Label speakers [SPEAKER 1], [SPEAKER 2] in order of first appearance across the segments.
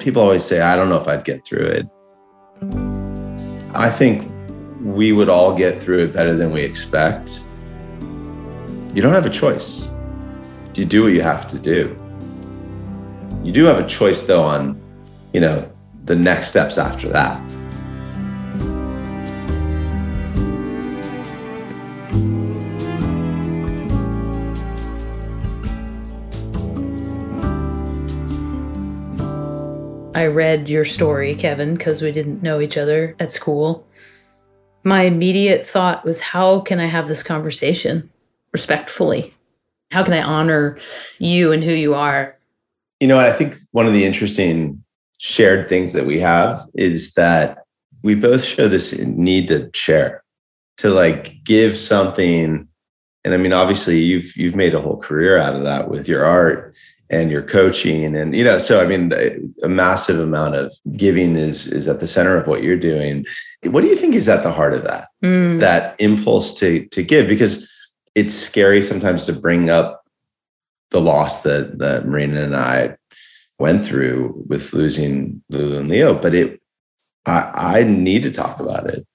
[SPEAKER 1] People always say, I don't know if I'd get through it. I think we would all get through it better than we expect. You don't have a choice. You do what you have to do. You do have a choice, though, on, you know, the next steps after that.
[SPEAKER 2] Read your story, Kevin, because we didn't know each other at school. My immediate thought was, how can I have this conversation respectfully? How can I honor you and who you are?
[SPEAKER 1] You know, I think one of the interesting shared things that we have is that we both show this need to share, to like give something. And I mean, obviously, you've you've made a whole career out of that with your art and your coaching and you know so i mean a massive amount of giving is is at the center of what you're doing. What do you think is at the heart of that? Mm. that impulse to to give? Because it's scary sometimes to bring up the loss that that marina and i went through with losing lulu and leo but it i i need to talk about it.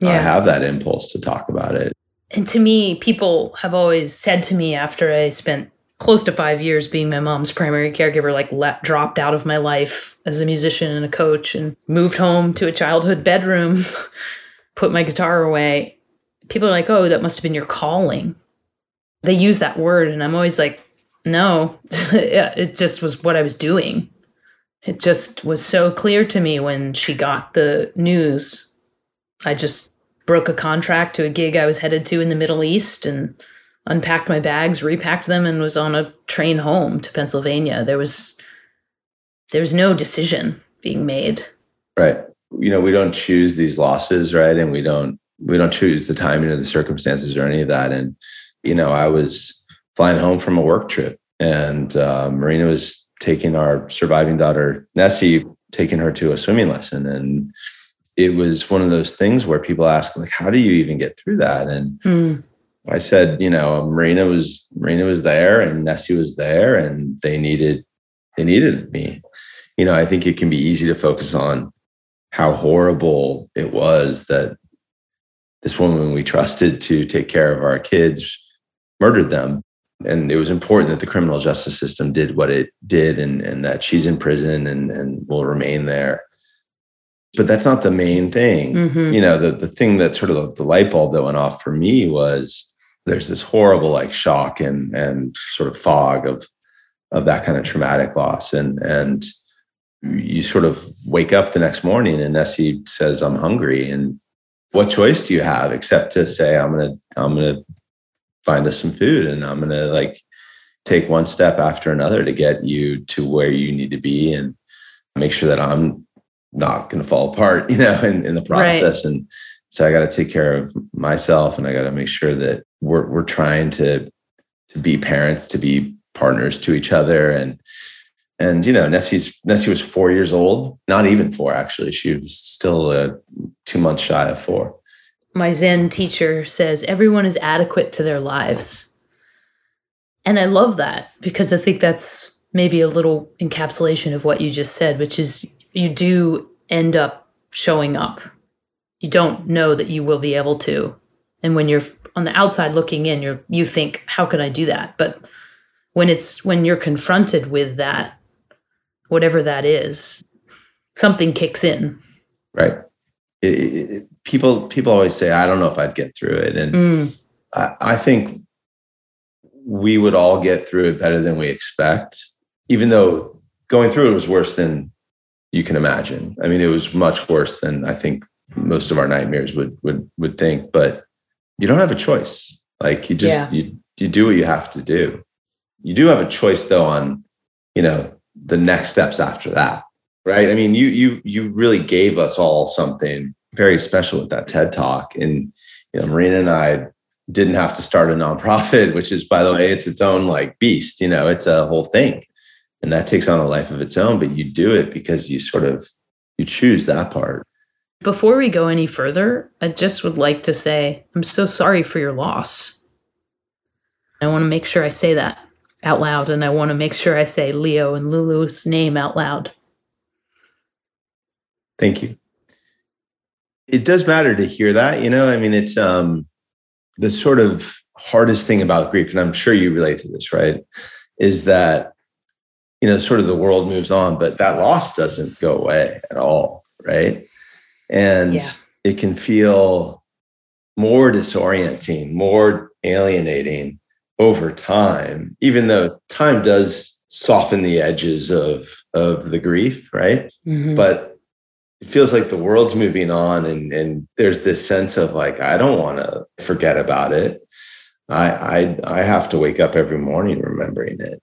[SPEAKER 1] Yeah. i have that impulse to talk about it.
[SPEAKER 2] And to me people have always said to me after i spent close to five years being my mom's primary caregiver, like let, dropped out of my life as a musician and a coach and moved home to a childhood bedroom, put my guitar away. People are like, oh, that must have been your calling. They use that word. And I'm always like, no, it just was what I was doing. It just was so clear to me when she got the news. I just broke a contract to a gig I was headed to in the Middle East and unpacked my bags, repacked them, and was on a train home to Pennsylvania. There was there was no decision being made.
[SPEAKER 1] Right. You know, we don't choose these losses, right? And we don't we don't choose the timing or the circumstances or any of that. And you know, I was flying home from a work trip, and uh, Marina was taking our surviving daughter Nessie, taking her to a swimming lesson, and it was one of those things where people ask like how do you even get through that and mm. I said, you know, Marina was Marina was there and Nessie was there and they needed they needed me. You know, I think it can be easy to focus on how horrible it was that this woman we trusted to take care of our kids murdered them. And it was important that the criminal justice system did what it did and, and that she's in prison and, and will remain there. But that's not the main thing. Mm-hmm. You know, the, the thing that sort of the light bulb that went off for me was there's this horrible like shock and and sort of fog of of that kind of traumatic loss. And and you sort of wake up the next morning and Nessie says I'm hungry. And what choice do you have except to say I'm going to I'm going to find us some food and I'm going to like take one step after another to get you to where you need to be and make sure that I'm not going to fall apart you know in, in the process. Right. and so I got to take care of myself and I got to make sure that we're we're trying to to be parents, to be partners to each other and and you know Nessie's Nessie was 4 years old, not even 4 actually. She was still uh, 2 months shy of 4.
[SPEAKER 2] My Zen teacher says everyone is adequate to their lives. And I love that because I think that's maybe a little encapsulation of what you just said, which is you do end up showing up you don't know that you will be able to. And when you're on the outside looking in, you you think, how could I do that? But when it's when you're confronted with that, whatever that is, something kicks in.
[SPEAKER 1] Right. It, it, people people always say, I don't know if I'd get through it, and mm. I, I think we would all get through it better than we expect, even though going through it was worse than you can imagine. I mean, it was much worse than I think most of our nightmares would would would think but you don't have a choice. Like you just yeah. you you do what you have to do. You do have a choice though on you know the next steps after that right? I mean you you you really gave us all something very special with that ted talk. And you know marina and i didn't have to start a nonprofit which is by the way it's its own like beast you know it's a whole thing. And that takes on a life of its own but you do it because you sort of you choose that part
[SPEAKER 2] before we go any further, I just would like to say I'm so sorry for your loss. I want to make sure I say that out loud, and I want to make sure I say Leo and Lulu's name out loud.
[SPEAKER 1] Thank you. It does matter to hear that, you know. I mean, it's um the sort of hardest thing about grief, and I'm sure you relate to this, right? Is that you know, sort of the world moves on, but that loss doesn't go away at all, right? And yeah. it can feel more disorienting, more alienating over time, even though time does soften the edges of of the grief, right? Mm-hmm. But it feels like the world's moving on and and there's this sense of like I don't want to forget about it. I I I have to wake up every morning remembering it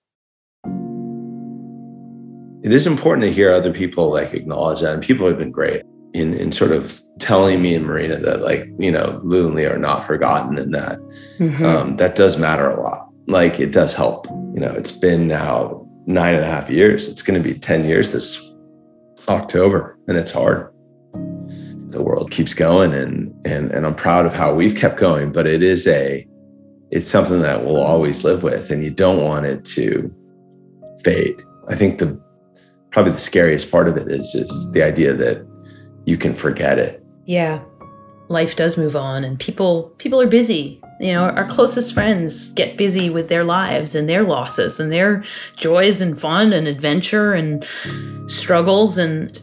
[SPEAKER 1] it is important to hear other people like acknowledge that. And people have been great in, in sort of telling me and Marina that like, you know, Lou and Lee are not forgotten and that mm-hmm. um, that does matter a lot. Like it does help. You know, it's been now nine and a half years. It's going to be 10 years this October and it's hard. The world keeps going and and and I'm proud of how we've kept going, but it is a it's something that we'll always live with and you don't want it to fade. I think the probably the scariest part of it is is the idea that you can forget it.
[SPEAKER 2] Yeah. Life does move on and people people are busy. You know, our closest friends get busy with their lives and their losses and their joys and fun and adventure and struggles and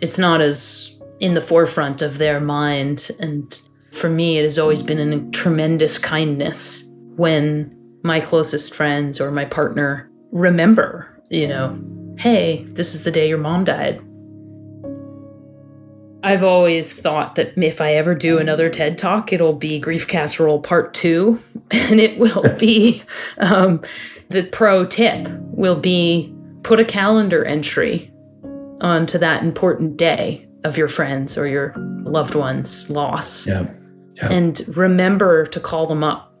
[SPEAKER 2] it's not as in the forefront of their mind and for me it has always been a tremendous kindness when my closest friends or my partner remember, you know, hey, this is the day your mom died. I've always thought that if I ever do another TED talk, it'll be Grief Casserole Part Two, and it will be um, the pro tip will be put a calendar entry onto that important day of your friends or your loved ones' loss.
[SPEAKER 1] Yeah. yeah.
[SPEAKER 2] And remember to call them up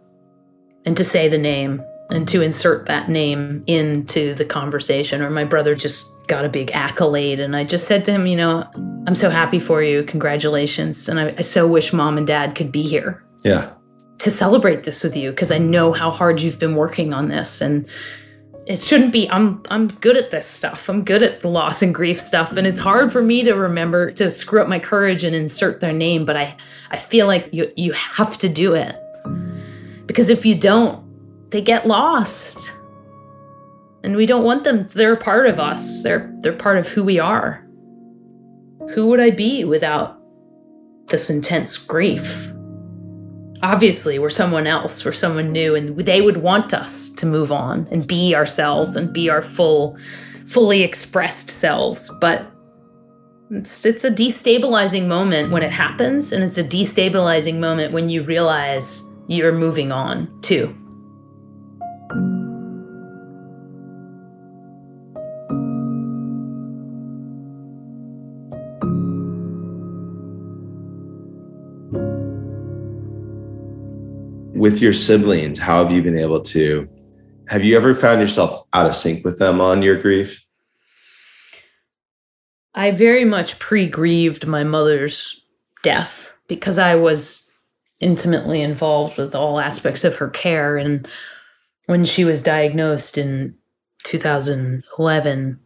[SPEAKER 2] and to say the name and to insert that name into the conversation. Or my brother just got a big accolade, and I just said to him, You know, I'm so happy for you. Congratulations. And I, I so wish mom and dad could be here.
[SPEAKER 1] Yeah.
[SPEAKER 2] To celebrate this with you because I know how hard you've been working on this. And it shouldn't be I'm I'm good at this stuff. I'm good at the loss and grief stuff and it's hard for me to remember to screw up my courage and insert their name, but I I feel like you you have to do it. Because if you don't, they get lost. And we don't want them. They're a part of us. They're they're part of who we are. Who would I be without this intense grief? Obviously, we're someone else, we're someone new, and they would want us to move on and be ourselves and be our full, fully expressed selves. But it's, it's a destabilizing moment when it happens, and it's a destabilizing moment when you realize you're moving on too.
[SPEAKER 1] With your siblings, how have you been able to? Have you ever found yourself out of sync with them on your grief?
[SPEAKER 2] I very much pre grieved my mother's death because I was intimately involved with all aspects of her care. And when she was diagnosed in 2011,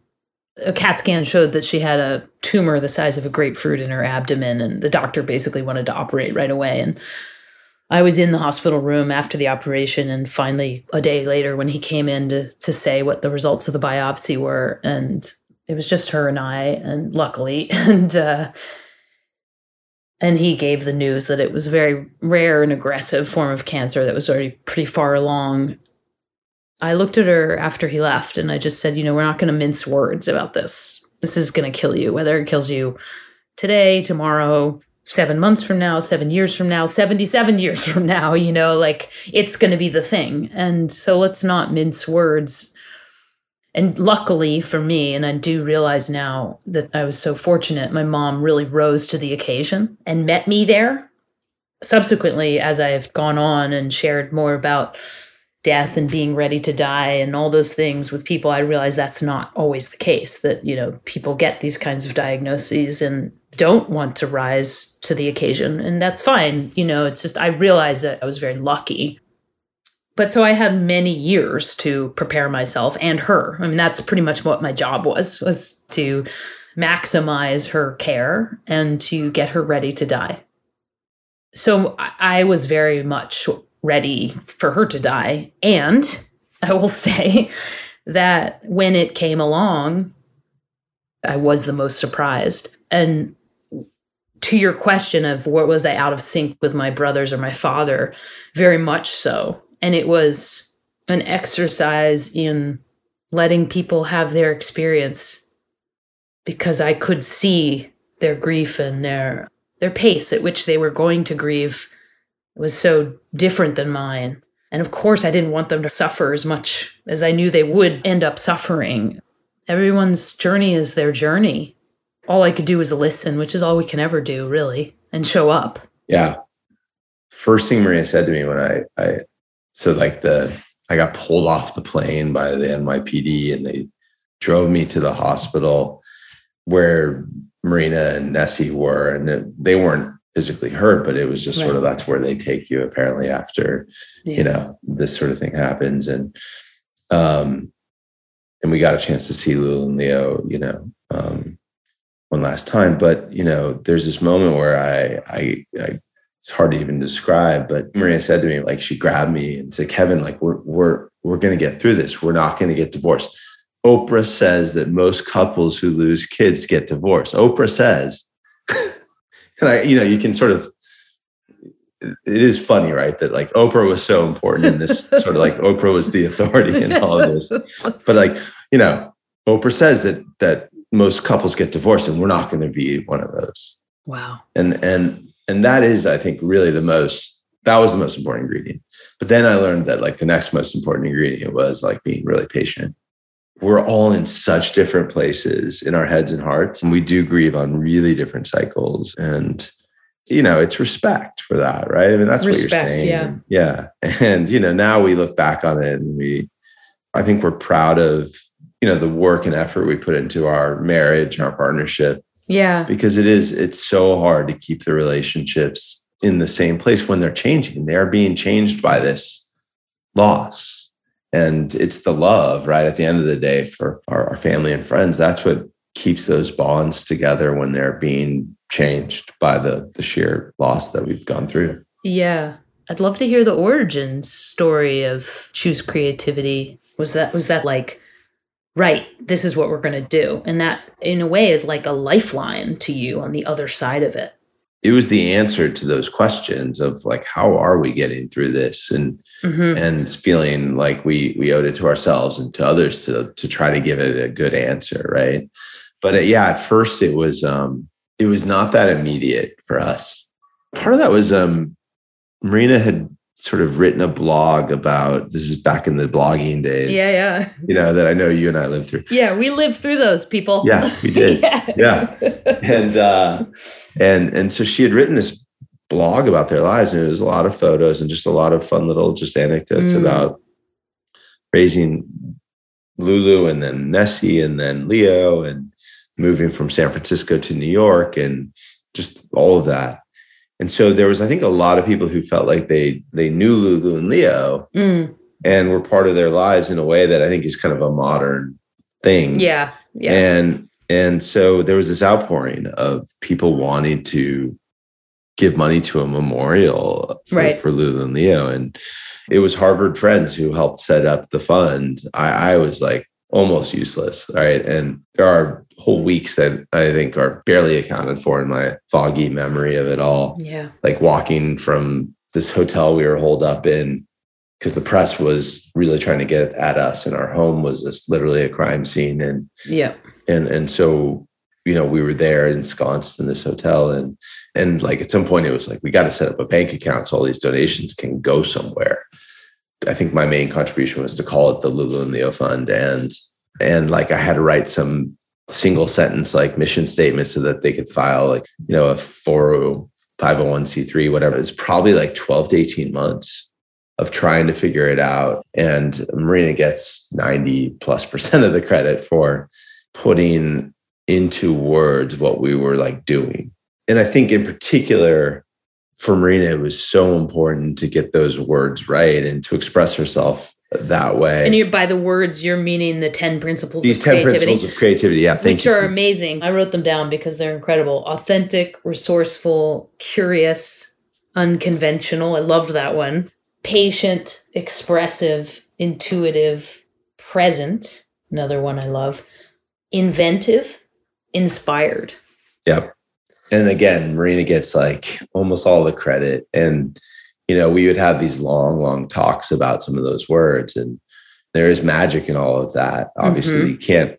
[SPEAKER 2] a CAT scan showed that she had a tumor the size of a grapefruit in her abdomen, and the doctor basically wanted to operate right away. And I was in the hospital room after the operation, and finally, a day later, when he came in to, to say what the results of the biopsy were, and it was just her and I, and luckily, and uh, and he gave the news that it was a very rare and aggressive form of cancer that was already pretty far along. I looked at her after he left, and I just said, you know, we're not going to mince words about this. This is going to kill you, whether it kills you today, tomorrow, seven months from now, seven years from now, 77 years from now, you know, like it's going to be the thing. And so let's not mince words. And luckily for me, and I do realize now that I was so fortunate, my mom really rose to the occasion and met me there. Subsequently, as I've gone on and shared more about death and being ready to die and all those things with people, I realize that's not always the case. That, you know, people get these kinds of diagnoses and don't want to rise to the occasion. And that's fine. You know, it's just, I realized that I was very lucky. But so I had many years to prepare myself and her. I mean, that's pretty much what my job was, was to maximize her care and to get her ready to die. So I was very much ready for her to die. And I will say that when it came along, I was the most surprised. And to your question of what was I out of sync with my brothers or my father, very much so. And it was an exercise in letting people have their experience because I could see their grief and their their pace at which they were going to grieve was so different than mine. And of course, I didn't want them to suffer as much as I knew they would end up suffering. Everyone's journey is their journey. All I could do was listen, which is all we can ever do, really, and show up.
[SPEAKER 1] Yeah. First thing Marina said to me when I, I, so like the, I got pulled off the plane by the NYPD and they drove me to the hospital where Marina and Nessie were, and they weren't physically hurt, but it was just right. sort of that's where they take you apparently after yeah. you know this sort of thing happens, and um, and we got a chance to see Lulu and Leo, you know, um, one last time. But you know, there's this moment where I, I, I it's hard to even describe, but Marina said to me, like she grabbed me and said, Kevin, like we're we're we're gonna get through this. We're not gonna get divorced. Oprah says that most couples who lose kids get divorced. Oprah says, and I, you know, you can sort of, it is funny, right? That like Oprah was so important in this sort of like Oprah was the authority in all of this. But like, you know, Oprah says that, that most couples get divorced and we're not going to be one of those.
[SPEAKER 2] Wow.
[SPEAKER 1] And, and, and that is, I think, really the most, that was the most important ingredient. But then I learned that like the next most important ingredient was like being really patient we're all in such different places in our heads and hearts. And we do grieve on really different cycles. And, you know, it's respect for that, right? I mean, that's respect, what you're saying.
[SPEAKER 2] Yeah.
[SPEAKER 1] Yeah. And, you know, now we look back on it and we, I think we're proud of, you know, the work and effort we put into our marriage and our partnership.
[SPEAKER 2] Yeah.
[SPEAKER 1] Because it is, it's so hard to keep the relationships in the same place when they're changing. They are being changed by this loss and it's the love right at the end of the day for our, our, family and friends that's what keeps those bonds together when they're being changed by the the sheer loss that we've gone through
[SPEAKER 2] yeah i'd love to hear the origin story of choose creativity was that was that like right this is what we're going to do. And that in a way is like a lifeline to you on the other side of it.
[SPEAKER 1] It was the answer to those questions of like how are we getting through this? And mm-hmm. and feeling like we we owed it to ourselves and to others to to try to give it a good answer right? But uh, yeah at first it was um it was not that immediate for us. Part of that was um marina had sort of written a blog about this is back in the blogging days.
[SPEAKER 2] Yeah, yeah.
[SPEAKER 1] You know, that I know you and I lived through.
[SPEAKER 2] Yeah, we lived through those people.
[SPEAKER 1] Yeah, we did. yeah. yeah. And uh and and so she had written this blog about their lives and it was a lot of photos and just a lot of fun little just anecdotes mm. about raising Lulu and then Nessie and then Leo and moving from San Francisco to New York and just all of that and so there was, I think, a lot of people who felt like they they knew Lulu and Leo mm. and were part of their lives in a way that I think is kind of a modern thing.
[SPEAKER 2] Yeah. Yeah.
[SPEAKER 1] And and so there was this outpouring of people wanting to give money to a memorial for,
[SPEAKER 2] right.
[SPEAKER 1] for Lulu and Leo. And it was Harvard Friends who helped set up the fund. I, I was like almost useless. Right. And there are whole weeks that I think are barely accounted for in my foggy memory of it all.
[SPEAKER 2] Yeah.
[SPEAKER 1] Like walking from this hotel we were holed up in because the press was really trying to get at us and our home was this literally a crime scene and
[SPEAKER 2] yeah
[SPEAKER 1] and and so you know we were there ensconced in this hotel and and like at some point it was like we got to set up a bank account so all these donations can go somewhere i think my main contribution was to call it the lulu and leo fund and and like i had to write some single sentence like mission statement so that they could file like you know a 501c3 whatever. It's probably like 12 to 18 months of trying to figure it out. And marina gets 90 plus percent of the credit for putting into words what we were like doing. And i think in particular for Marina, it was so important to get those words right and to express herself that way.
[SPEAKER 2] And you're by the words, you're meaning the 10 principles
[SPEAKER 1] These
[SPEAKER 2] of
[SPEAKER 1] 10
[SPEAKER 2] creativity.
[SPEAKER 1] principles of creativity. Yeah, thank
[SPEAKER 2] which
[SPEAKER 1] you.
[SPEAKER 2] are
[SPEAKER 1] for-
[SPEAKER 2] amazing. I wrote them down because they're incredible. Authentic, resourceful, curious, unconventional. I loved that one. Patient, expressive, intuitive, present. Another one I love. Inventive, inspired.
[SPEAKER 1] Yep. And again, Marina gets like almost all the credit. And, you know, we would have these long, long talks about some of those words. And there is magic in all of that. Obviously,
[SPEAKER 2] Mhm.
[SPEAKER 1] you can't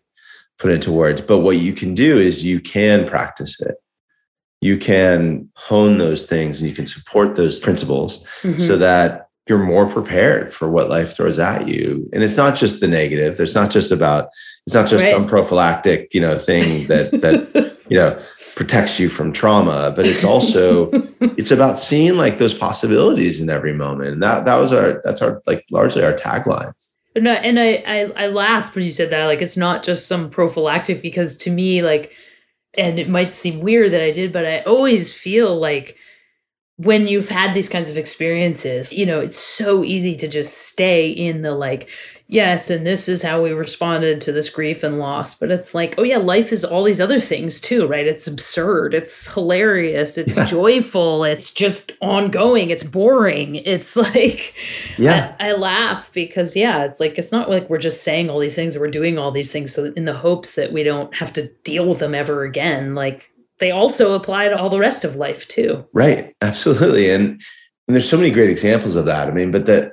[SPEAKER 1] put it into words. But what you can do is you can practice it. You can hone those things and you can support those principles
[SPEAKER 2] Mhm.
[SPEAKER 1] so that you're more prepared for what life throws at you. And it's not just the negative. There's not just about, it's not just
[SPEAKER 2] Right.
[SPEAKER 1] some prophylactic, you know, thing that that you know protects you from trauma but it's also it's about seeing like those possibilities in every moment and that that was our that's our like largely our taglines
[SPEAKER 2] No, and I, I I laughed when you said that. Like it's not just some prophylactic because to me, like, and it might seem weird that I did, but I always feel like when you've had these kinds of experiences, you know, it's so easy to just stay in the like, yes, and this is how we responded to this grief and loss. But it's like, oh yeah, life is all these other things too, right? It's absurd, it's hilarious, it's
[SPEAKER 1] Yeah.
[SPEAKER 2] joyful, it's just ongoing, it's boring. It's like
[SPEAKER 1] yeah
[SPEAKER 2] I, I laugh because yeah, it's like it's not like we're just saying all these things or we're doing all these things so in the hopes that we don't have to deal with them ever again. Like they also apply to all the rest of life too.
[SPEAKER 1] right absolutely and and there's so many great examples of that i mean but that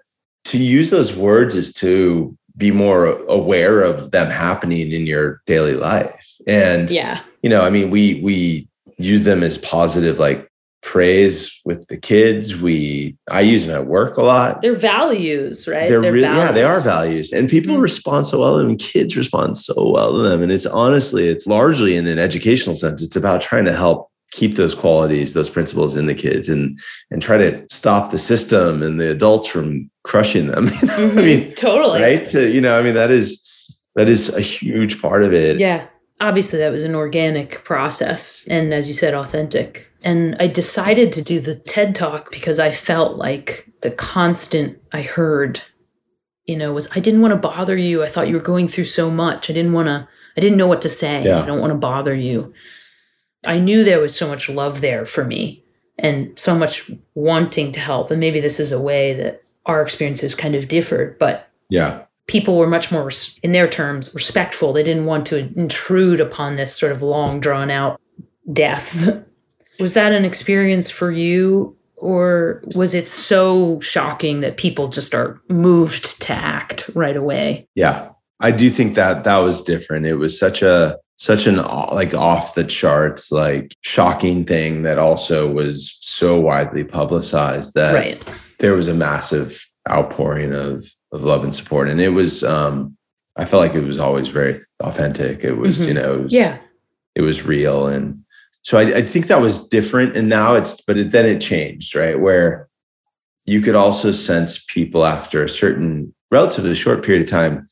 [SPEAKER 1] to use those words is to be more aware of them happening in your daily life and
[SPEAKER 2] Yeah.
[SPEAKER 1] you know i mean we we use them as positive like praise with the kids we i use them at work a lot
[SPEAKER 2] They're values, right?
[SPEAKER 1] they're, really yeah they are
[SPEAKER 2] values.
[SPEAKER 1] values and people
[SPEAKER 2] Mm.
[SPEAKER 1] respond so well to them kids respond so well to them and it's honestly it's largely in an educational sense it's about trying to help keep those qualities those principles in the kids and and try to stop the system and the adults from crushing them what i
[SPEAKER 2] mm-hmm.
[SPEAKER 1] mean
[SPEAKER 2] totally.
[SPEAKER 1] right to you know i mean that is that is a huge part of it
[SPEAKER 2] Yeah. Obviously, that was an organic process. And as you said, authentic. And I decided to do the TED talk because I felt like the constant I heard, you know, was I didn't want to bother you. I thought you were going through so much. I didn't want to, I didn't know what to say.
[SPEAKER 1] Yeah.
[SPEAKER 2] I don't want to bother you. I knew there was so much love there for me and so much wanting to help. And maybe this is a way that our experiences kind of differed, but
[SPEAKER 1] yeah.
[SPEAKER 2] people were much more in their terms respectful. They didn't want to intrude upon this sort of long drawn out death. Was that an experience for you? Or was it so shocking that people just are moved to act right away?
[SPEAKER 1] Yeah, I do think that that was different. It was such a such an like off the charts like shocking thing that also was so widely publicized that
[SPEAKER 2] right
[SPEAKER 1] there was a massive outpouring of of love and support and it was um I felt like it was always very authentic. It was, you
[SPEAKER 2] Mhm.
[SPEAKER 1] know, it was,
[SPEAKER 2] yeah
[SPEAKER 1] it was real. And so I, I think that was different. And now it's, but it, then it changed, right? Where you could also sense people after a certain relatively short period of time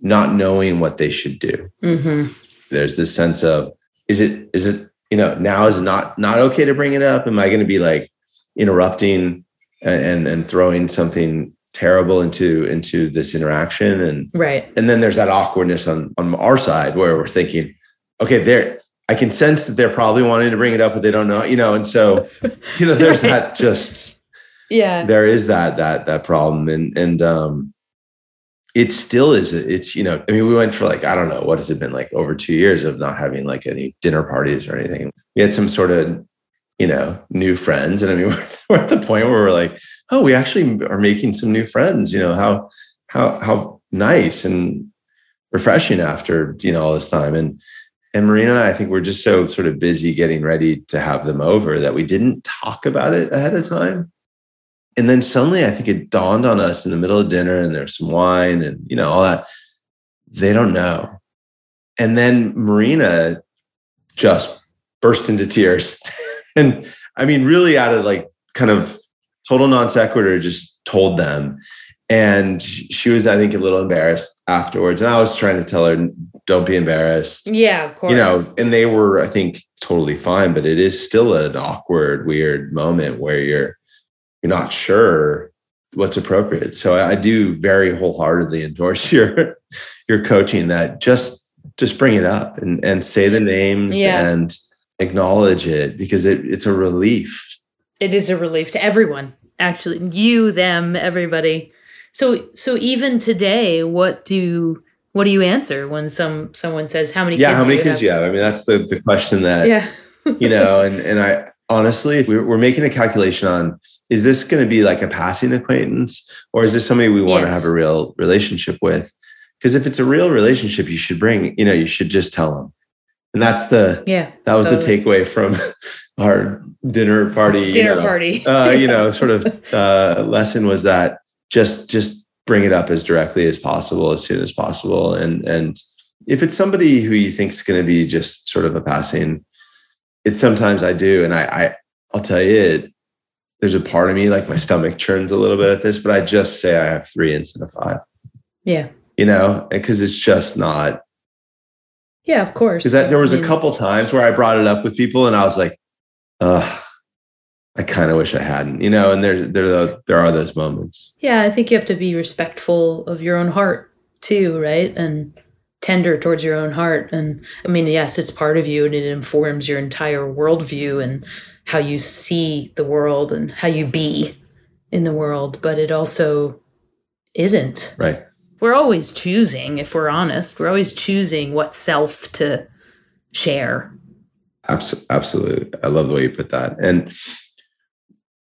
[SPEAKER 1] not knowing what they should do.
[SPEAKER 2] hmm
[SPEAKER 1] There's this sense of, is it, is it, you know, now is not not okay to bring it up? Am I going to be like interrupting and, and throwing something terrible into into this interaction? And
[SPEAKER 2] right
[SPEAKER 1] and then there's that awkwardness on on our side where we're thinking okay there i can sense that they're probably wanting to bring it up but they don't know you know and so you know there's that just
[SPEAKER 2] yeah
[SPEAKER 1] there is that that that problem and and um it still is it's you know i mean we went for like i don't know what has it been like over two years of not having like any dinner parties or anything. We had some sort of you know new friends and i mean we're, we're at the point where we're like oh we actually are making some new friends you know how how how nice and refreshing after you know all this time. And and marina and i i think we're just so sort of busy getting ready to have them over that we didn't talk about it ahead of time and then suddenly i think it dawned on us in the middle of dinner and there's some wine and you know all that. They don't know. And then marina just burst into tears. And i mean really out of like kind of total non sequitur just told them. And she was i think a little embarrassed afterwards. And i was trying to tell her don't be embarrassed.
[SPEAKER 2] Yeah of course
[SPEAKER 1] you know and they were i think totally fine but it is still an awkward weird moment where you're you're not sure what's appropriate. So i do very wholeheartedly endorse your your coaching that just just bring it up and and say the names
[SPEAKER 2] Yeah.
[SPEAKER 1] and acknowledge it because it, it's a relief.
[SPEAKER 2] It is a relief to everyone actually you them everybody. So so even today what do what do you answer when some someone says how many
[SPEAKER 1] yeah
[SPEAKER 2] kids
[SPEAKER 1] how many
[SPEAKER 2] do you
[SPEAKER 1] kids
[SPEAKER 2] have?
[SPEAKER 1] you have? I mean that's the the question that
[SPEAKER 2] yeah.
[SPEAKER 1] you know and and i honestly if we're, we're making a calculation on is this going to be like a passing acquaintance or is this somebody we want to
[SPEAKER 2] Yes.
[SPEAKER 1] have a real relationship with? Because if it's a real relationship you should bring you know you should just tell them. And that's the
[SPEAKER 2] yeah
[SPEAKER 1] that was
[SPEAKER 2] totally.
[SPEAKER 1] the takeaway from our dinner party you
[SPEAKER 2] dinner
[SPEAKER 1] know,
[SPEAKER 2] party.
[SPEAKER 1] Uh, you know sort of uh, lesson was that just just bring it up as directly as possible as soon as possible. And and if it's somebody who you think is going to be just sort of a passing it's sometimes i do and i, I i'll tell you it, there's a part of me like my stomach churns a little bit at this but i just say i have three instead of five.
[SPEAKER 2] Yeah.
[SPEAKER 1] You know because it's just not
[SPEAKER 2] yeah of course.
[SPEAKER 1] Because that there was
[SPEAKER 2] I
[SPEAKER 1] a
[SPEAKER 2] mean,
[SPEAKER 1] couple times where i brought it up with people and i was like Ugh, i kind of wish i hadn't you know and there there there are those moments.
[SPEAKER 2] Yeah i think you have to be respectful of your own heart too right? And tender towards your own heart. And i mean yes it's part of you and it informs your entire worldview and how you see the world and how you be in the world. But it also isn't.
[SPEAKER 1] Right.
[SPEAKER 2] We're always choosing if we're honest we're always choosing what self to share.
[SPEAKER 1] Abs- absolutely. I love the way you put that. And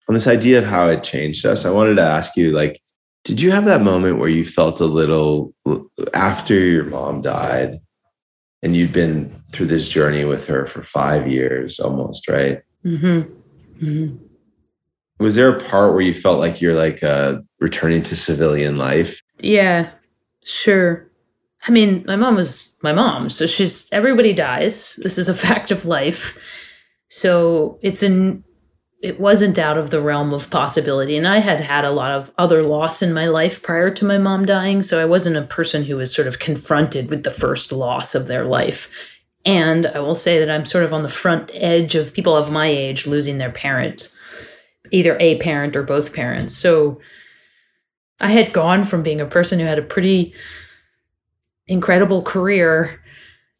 [SPEAKER 1] on this idea of how it changed us i wanted to ask you like did you have that moment where you felt a little after your mom died and you'd been through this journey with her for five years almost right
[SPEAKER 2] hmm hmm
[SPEAKER 1] was there a part where you felt like you're like uh, returning to civilian life
[SPEAKER 2] Yeah, sure. I mean, my mom was my mom, so she's everybody dies. This is a fact of life. So it's an it wasn't out of the realm of possibility. And I had had a lot of other loss in my life prior to my mom dying, so I wasn't a person who was sort of confronted with the first loss of their life. And I will say that I'm sort of on the front edge of people of my age losing their parents, either a parent or both parents. So I had gone from being a person who had a pretty incredible career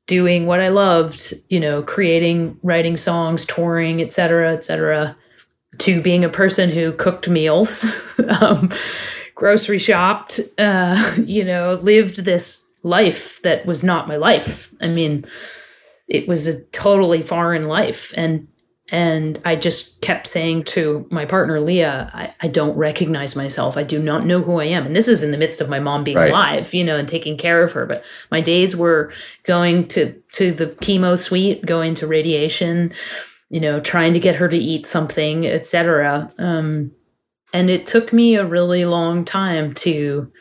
[SPEAKER 2] doing what I loved, you know, creating, writing songs, touring, et cetera, et cetera, to being a person who cooked meals, um, grocery shopped, uh, you know, lived this life that was not my life. I mean, it was a totally foreign life. And and I just kept saying to my partner, Leah, I, I don't recognize myself. I do not know who I am. And this is in the midst of my mom being
[SPEAKER 1] Right.
[SPEAKER 2] alive, you know, and taking care of her. But my days were going to to the chemo suite, going to radiation, you know, trying to get her to eat something, etc. Um, and it took me a really long time to,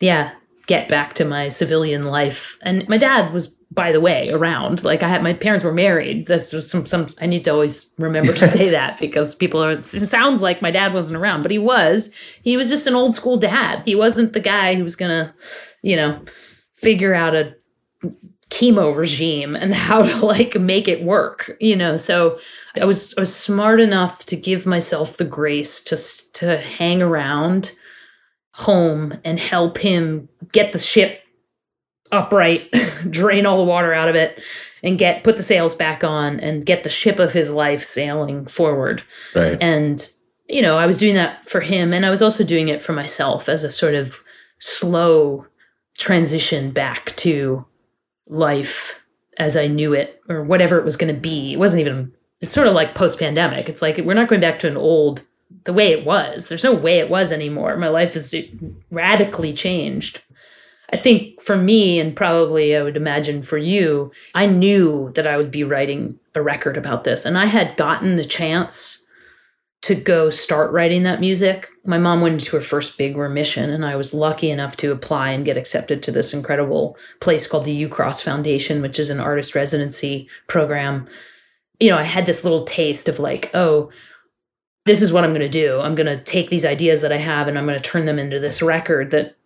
[SPEAKER 2] yeah, get back to my civilian life. And my dad was, by the way, around. Like I had my parents were married. That's just some some. I need to always remember to say that because people are. It sounds like my dad wasn't around, but he was. He was just an old school dad. He wasn't the guy who was gonna, you know, figure out a chemo regime and how to like make it work you know? So i was i was smart enough to give myself the grace to to hang around home and help him get the ship upright drain all the water out of it and get put the sails back on and get the ship of his life sailing forward.
[SPEAKER 1] Right.
[SPEAKER 2] And you know i was doing that for him and i was also doing it for myself as a sort of slow transition back to life as i knew it or whatever it was going to be. It wasn't even it's sort of like post pandemic it's like we're not going back to an old the way it was. There's no way it was anymore. My life is radically changed. I think for me, and probably I would imagine for you, I knew that I would be writing a record about this. And I had gotten the chance to go start writing that music. My mom went into her first big remission, and I was lucky enough to apply and get accepted to this incredible place called the Ucross Foundation, which is an artist residency program. You know, I had this little taste of like, oh, this is what I'm going to do. I'm going to take these ideas that I have and I'm going to turn them into this record that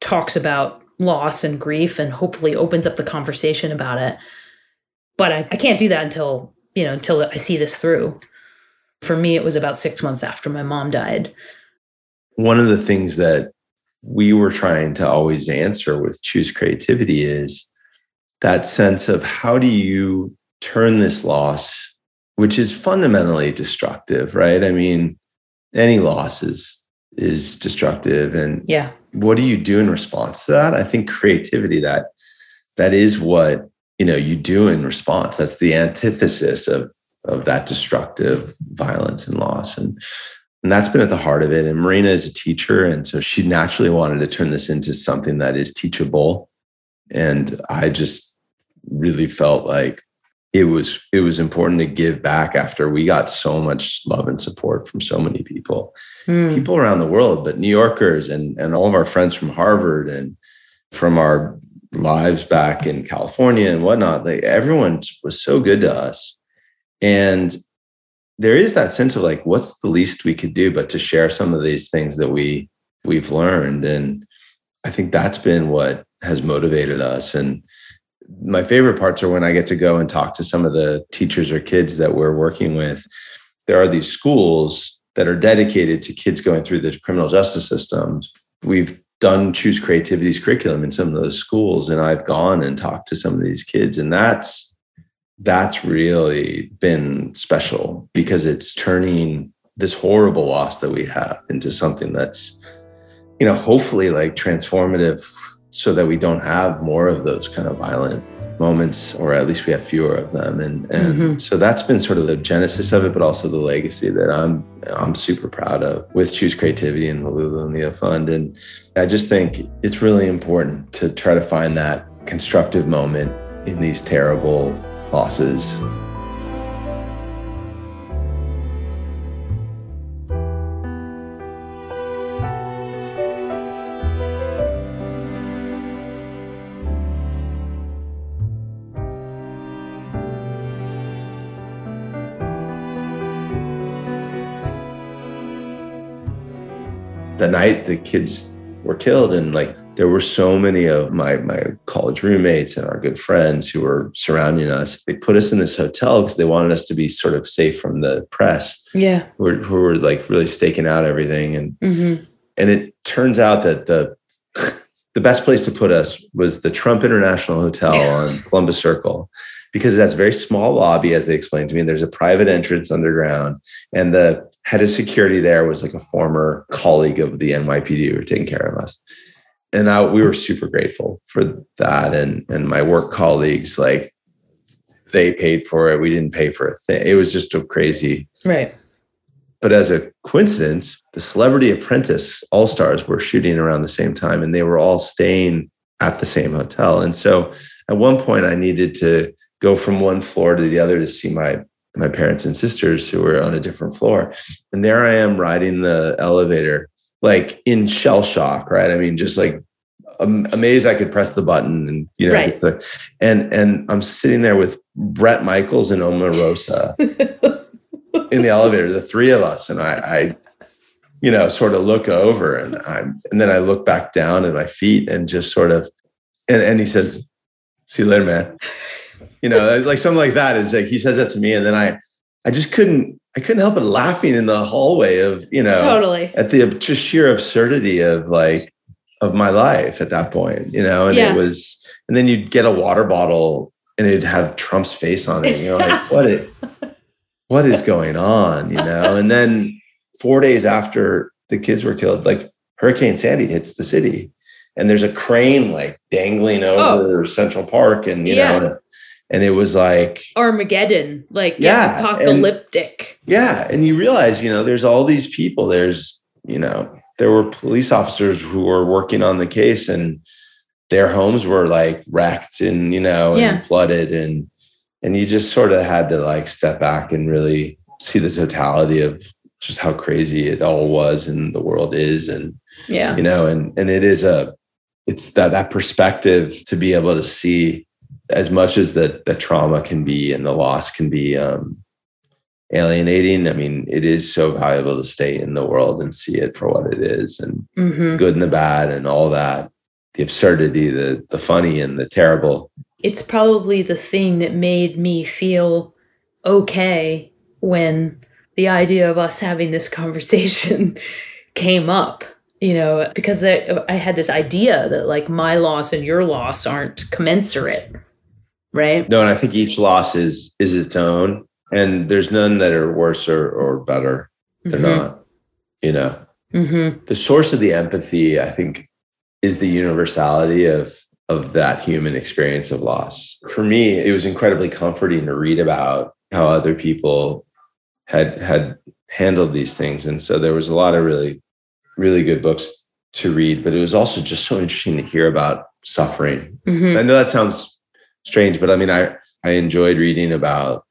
[SPEAKER 2] talks about loss and grief and hopefully opens up the conversation about it. But I, I can't do that until, you know, until I see this through. For me, it was about six months after my mom died.
[SPEAKER 1] One of the things that we were trying to always answer with Choose Creativity is that sense of how do you turn this loss which is fundamentally destructive, right? I mean, any loss is is destructive and
[SPEAKER 2] yeah
[SPEAKER 1] what do you do in response to that i think creativity that that is what you know you do in response that's the antithesis of of that destructive violence and loss. And and that's been at the heart of it. And marina is a teacher and so she naturally wanted to turn this into something that is teachable. And i just really felt like it was it was important to give back after we got so much love and support from so many people. Mm. people around the world but new yorkers and and all of our friends from harvard and from our lives back in california and whatnot like everyone was so good to us and there is that sense of like what's the least we could do but to share some of these things that we we've learned and i think that's been what has motivated us and my favorite parts are when I get to go and talk to some of the teachers or kids that we're working with. There are these schools that are dedicated to kids going through the criminal justice systems. We've done choose creativity's curriculum in some of those schools and I've gone and talked to some of these kids and that's that's really been special because it's turning this horrible loss that we have into something that's you know hopefully like transformative so that we don't have more of those kind of violent moments or at least we have fewer of them and and mm-hmm. so that's been sort of the genesis of it but also the legacy that i'm i'm super proud of with choose creativity and the lulu and leo fund and i just think it's really important to try to find that constructive moment in these terrible losses the night the kids were killed and like there were so many of my my college roommates and our good friends who were surrounding us. They put us in this hotel because they wanted us to be sort of safe from the press.
[SPEAKER 2] Yeah,
[SPEAKER 1] who were, who were like really staking out everything, and mm-hmm. and it turns out that the the best place to put us was the Trump International Hotel on Columbus Circle because that's a very small lobby, as they explained to me. There's a private entrance underground, and the head of security there was like a former colleague of the NYPD who were taking care of us. And I, we were super grateful for that. And, and my work colleagues, like they paid for it. We didn't pay for a thing. It was just a crazy.
[SPEAKER 2] Right.
[SPEAKER 1] But as a coincidence, the Celebrity Apprentice All Stars were shooting around the same time and they were all staying at the same hotel. And so at one point, I needed to go from one floor to the other to see my my parents and sisters who were on a different floor. And there I am riding the elevator, like in shell shock, right? I mean, just like amazed I could press the button and you know,
[SPEAKER 2] right.
[SPEAKER 1] the, and and I'm sitting there with Bret Michaels and Omarosa in the elevator, the three of us, and I, I, you know, sort of look over and I'm, and then I look back down at my feet and just sort of, and and he says, "See you later, man." you know, like something like that is like he says that to me, and then I, I just couldn't, I couldn't help but laughing in the hallway of you know,
[SPEAKER 2] totally
[SPEAKER 1] at the just sheer absurdity of like of my life at that point, you know, and yeah. it was, and then you'd get a water bottle and it'd have Trump's face on it, you're like, what it, what is going on, you know, and then four days after the kids were killed, like Hurricane Sandy hits the city and there's a crane like dangling oh. over oh. Central Park and you yeah. know and it was like
[SPEAKER 2] Armageddon, like yeah, apocalyptic.
[SPEAKER 1] And, yeah, and you realize, you know, there's all these people. There's, you know, there were police officers who were working on the case, and their homes were like wrecked and you know yeah. and flooded, and and you just sort of had to like step back and really see the totality of just how crazy it all was and the world is, and
[SPEAKER 2] yeah,
[SPEAKER 1] you know, and and it is a, it's that that perspective to be able to see as much as the the trauma can be and the loss can be um, alienating. I mean, it is so valuable to stay in the world and see it for what it is and
[SPEAKER 2] hmm
[SPEAKER 1] good and the bad and all that. The absurdity, the the funny and the terrible.
[SPEAKER 2] It's probably the thing that made me feel okay when the idea of us having this conversation came up. You know, because I, I had this idea that like my loss and your loss aren't commensurate, right?
[SPEAKER 1] No, and I think each loss is is its own. And there's none that are worse or, or better. They're not, you know.
[SPEAKER 2] Mm-hmm.
[SPEAKER 1] the source of the empathy i think is the universality of of that human experience of loss for me it was incredibly comforting to read about how other people had had handled these things and so there was a lot of really really good books to read but it was also just so interesting to hear about suffering
[SPEAKER 2] Mm-hmm.
[SPEAKER 1] i know that sounds strange but i mean i i enjoyed reading about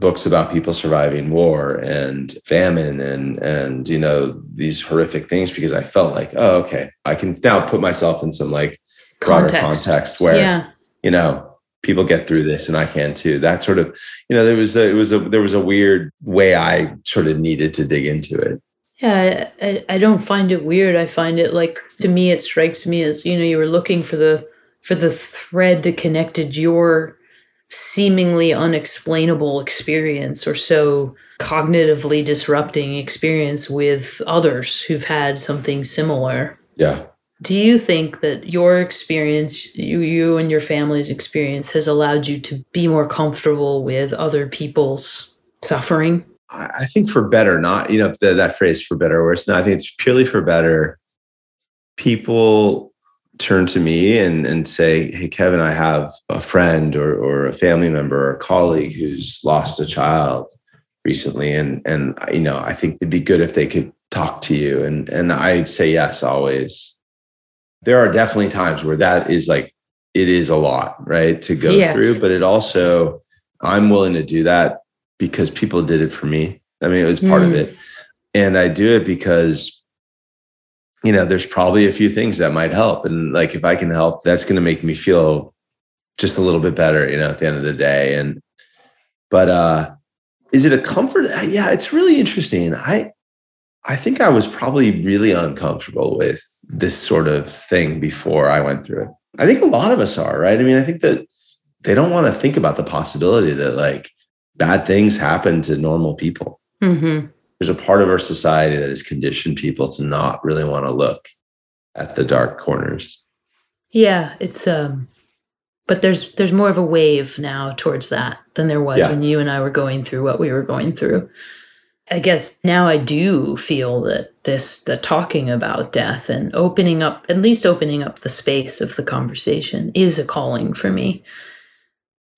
[SPEAKER 1] books about people surviving war and famine and and you know these horrific things because I felt like oh okay I can now put myself in some like broader
[SPEAKER 2] Context.
[SPEAKER 1] context, where
[SPEAKER 2] yeah.
[SPEAKER 1] you know people get through this and I can too that sort of you know there was a, it was a there was a weird way I sort of needed to dig into it
[SPEAKER 2] Yeah, I- I don't find it weird. I find it like to me, it strikes me as you know you were looking for the for the thread that connected your seemingly unexplainable experience or so cognitively disrupting experience with others who've had something similar.
[SPEAKER 1] yeah
[SPEAKER 2] Do you think that your experience, you you and your family's experience, has allowed you to be more comfortable with other people's suffering?
[SPEAKER 1] I think for better, not you know the, that phrase for better or worse. No, I think it's purely for better. People turn to me and and say, "Hey, Kevin, I have a friend or or a family member or a colleague who's lost a child recently, and and you know, I think it'd be good if they could talk to you." And and I'd say yes always. There are definitely times where that is like it is a lot, right, to go
[SPEAKER 2] Yeah.
[SPEAKER 1] through, but it also I'm willing to do that because people did it for me. I mean, it was part of
[SPEAKER 2] Mm.
[SPEAKER 1] it. And I do it because, you know, there's probably a few things that might help. And like, if I can help, that's going to make me feel just a little bit better, you know, at the end of the day. And, but, uh, is it a comfort? Uh, Yeah, it's really interesting. I, I think I was probably really uncomfortable with this sort of thing before I went through it. I think a lot of us are, right? I mean, I think that they don't want to think about the possibility that like bad things happen to normal people.
[SPEAKER 2] Mm-hmm.
[SPEAKER 1] There's a part of our society that has conditioned people to not really want to look at the dark corners.
[SPEAKER 2] Yeah, it's um but there's there's more of a wave now towards that than there was
[SPEAKER 1] Yeah.
[SPEAKER 2] when you and I were going through what we were going through. I guess now I do feel that this the talking about death and opening up at least opening up the space of the conversation is a calling for me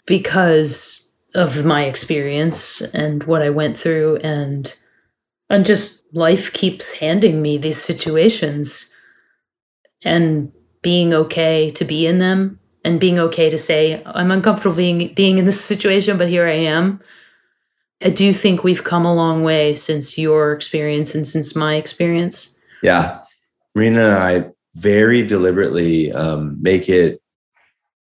[SPEAKER 2] because of my experience and what I went through and and just life keeps handing me these situations and being okay to be in them and being okay to say I'm uncomfortable being being in this situation but here I am. I do think we've come a long way since your experience and since my experience.
[SPEAKER 1] Yeah. Marina and I very deliberately um, make it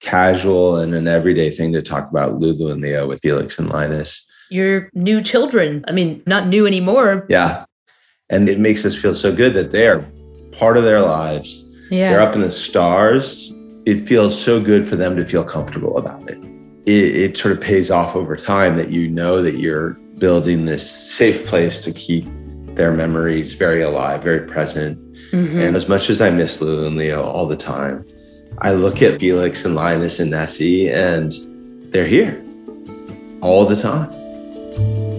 [SPEAKER 1] casual and an everyday thing to talk about Lulu and Leo with Felix and Linus.
[SPEAKER 2] Your new children, I mean, not new anymore.
[SPEAKER 1] Yeah. And it makes us feel so good that they are part of their lives.
[SPEAKER 2] Yeah.
[SPEAKER 1] They're up in the stars. It feels so good for them to feel comfortable about it. it. It sort of pays off over time that you know that you're building this safe place to keep their memories very alive, very present.
[SPEAKER 2] Mhm.
[SPEAKER 1] And as much as I miss Lulu and Leo all the time, I look at Felix and Linus and Nessie and they're here all the time you